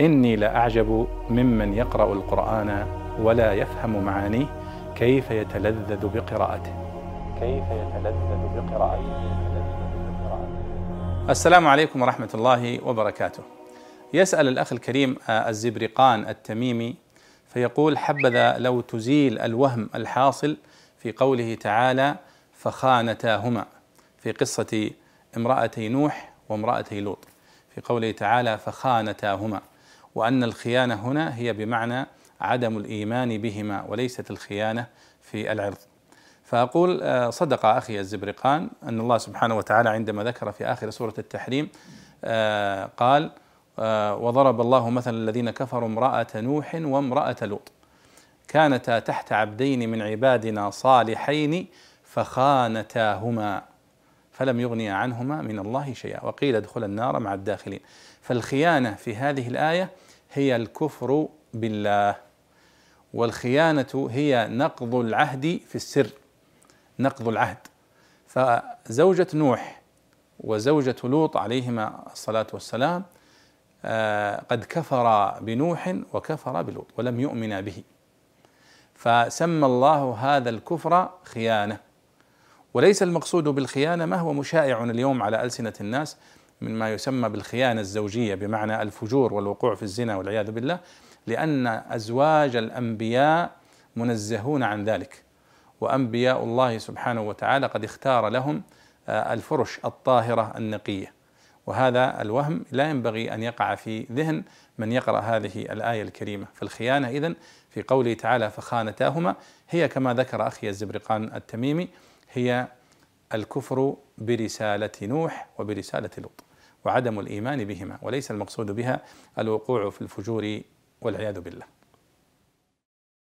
إني لأعجب ممن يقرأ القرآن ولا يفهم معانيه كيف يتلذذ بقراءته. كيف يتلذذ بقراءته. السلام عليكم ورحمة الله وبركاته. يسأل الأخ الكريم الزبرقان التميمي فيقول حبذا لو تزيل الوهم الحاصل في قوله تعالى فخانتاهما في قصة امرأتي نوح وامرأتي لوط. في قوله تعالى فخانتاهما وأن الخيانة هنا هي بمعنى عدم الإيمان بهما وليست الخيانة في العرض. فأقول آه، صدق أخي الزبرقان أن الله سبحانه وتعالى عندما ذكر في آخر سورة التحريم آه، قال آه، وضرب الله مثلا الذين كفروا امرأة نوح وامرأة لوط. كانتا تحت عبدين من عبادنا صالحين فخانتاهما. فلم يغني عنهما من الله شيئا. وقيل ادخل النار مع الداخلين. فالخيانة في هذه الآية هي الكفر بالله والخيانة هي نقض العهد في السر نقض العهد. فزوجة نوح وزوجة لوط عليهما الصلاة والسلام آه، قد كفر بنوح وكفر بلوط ولم يؤمنا به. فسمى الله هذا الكفر خيانة. وليس المقصود بالخيانة ما هو مشائع اليوم على ألسنة الناس من ما يسمى بالخيانة الزوجية بمعنى الفجور والوقوع في الزنا والعياذ بالله؟ لأن أزواج الأنبياء منزهون عن ذلك وأنبياء الله سبحانه وتعالى قد اختار لهم آه، الفرش الطاهرة النقية. وهذا الوهم لا ينبغي أن يقع في ذهن من يقرأ هذه الآية الكريمة. فالخيانة إذن في قوله تعالى فخانتاهما هي كما ذكر أخي الزبرقان التميمي هي الكفر برسالة نوح وبرسالة لوط وعدم الإيمان بهما وليس المقصود بها الوقوع في الفجور والعياذ بالله.